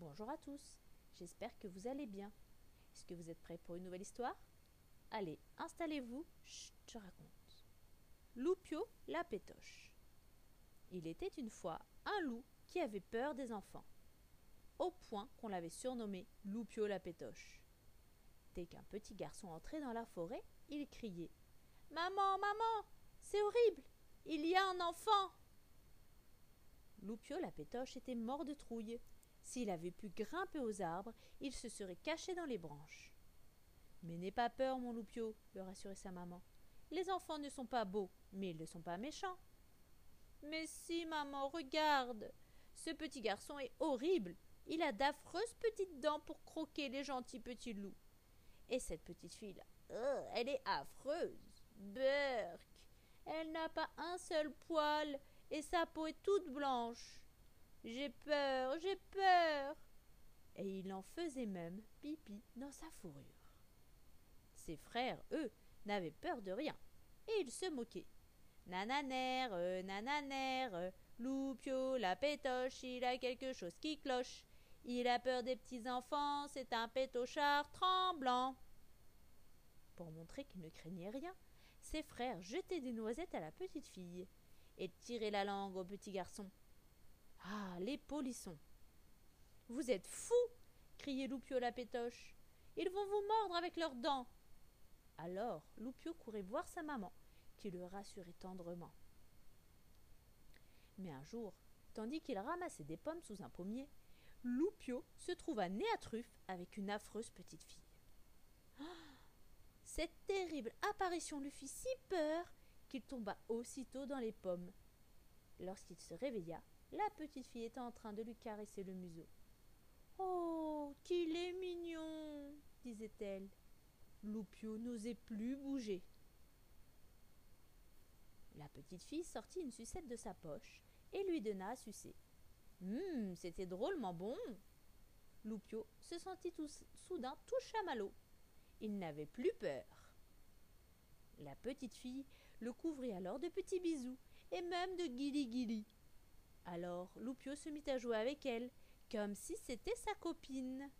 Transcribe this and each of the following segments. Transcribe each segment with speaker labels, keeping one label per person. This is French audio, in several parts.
Speaker 1: Bonjour à tous, j'espère que vous allez bien. Est-ce que vous êtes prêts pour une nouvelle histoire? Allez, installez-vous, je raconte. Loupio la pétoche. Il était une fois un loup qui avait peur des enfants, au point qu'on l'avait surnommé Loupio la pétoche. Dès qu'un petit garçon entrait dans la forêt, il criait Maman, maman, c'est horrible, il y a un enfant Loupio la pétoche était mort de trouille. S'il avait pu grimper aux arbres, il se serait caché dans les branches. Mais n'aie pas peur, mon Loupio, le rassurait sa maman. Les enfants ne sont pas beaux, mais ils ne sont pas méchants. Mais si, maman, regarde. Ce petit garçon est horrible. Il a d'affreuses petites dents pour croquer les gentils petits loups. Et cette petite fille-là, oh, elle est affreuse. Burk. Elle n'a pas un seul poil et sa peau est toute blanche. J'ai peur, j'ai peur. Et il en faisait même pipi dans sa fourrure. Ses frères, eux, n'avaient peur de rien, et ils se moquaient. Nananère, euh, nananère, euh, Loupio, la pétoche, il a quelque chose qui cloche. Il a peur des petits enfants, c'est un pétochard tremblant. Pour montrer qu'il ne craignait rien, ses frères jetaient des noisettes à la petite fille et tiraient la langue au petit garçon. Ah, les polissons Vous êtes fous criait Loupio la pétoche. Ils vont vous mordre avec leurs dents. Alors Loupio courait voir sa maman, qui le rassurait tendrement. Mais un jour, tandis qu'il ramassait des pommes sous un pommier, Loupio se trouva nez à truffe avec une affreuse petite fille. Ah cette terrible apparition lui fit si peur qu'il tomba aussitôt dans les pommes. Lorsqu'il se réveilla, la petite fille était en train de lui caresser le museau. Oh, qu'il est mignon disait-elle. Loupio n'osait plus bouger. La petite fille sortit une sucette de sa poche et lui donna à sucer. Hum, c'était drôlement bon. Loupio se sentit tout, soudain tout chamallow. Il n'avait plus peur. La petite fille le couvrit alors de petits bisous et même de guili-guili. Alors Loupio se mit à jouer avec elle, comme si c'était sa copine.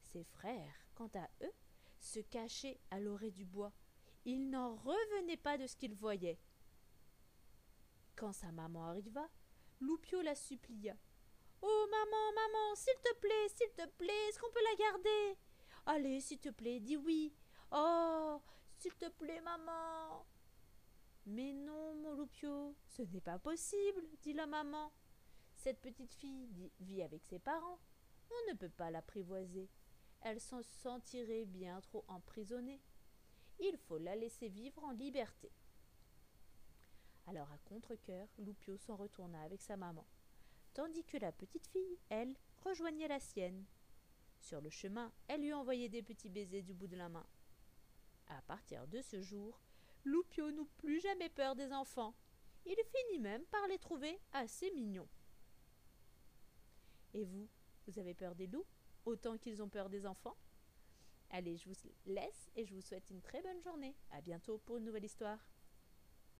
Speaker 1: Ses frères, quant à eux, se cachaient à l'orée du bois. Ils n'en revenaient pas de ce qu'ils voyaient. Quand sa maman arriva, Loupio la supplia. Oh maman, maman, s'il te plaît, s'il te plaît, est-ce qu'on peut la garder? Allez, s'il te plaît, dis oui. Oh, s'il te plaît, maman. Mais non, mon Loupio, ce n'est pas possible, dit la maman. Cette petite fille vit avec ses parents. On ne peut pas l'apprivoiser. Elle s'en sentirait bien trop emprisonnée. Il faut la laisser vivre en liberté. Alors à contre-cœur, Loupio s'en retourna avec sa maman, tandis que la petite fille, elle, rejoignait la sienne. Sur le chemin, elle lui envoyait des petits baisers du bout de la main. À partir de ce jour, Loupio n'eut plus jamais peur des enfants. Il finit même par les trouver assez mignons. Et vous, vous avez peur des loups autant qu'ils ont peur des enfants? Allez, je vous laisse et je vous souhaite une très bonne journée. À bientôt pour une nouvelle histoire.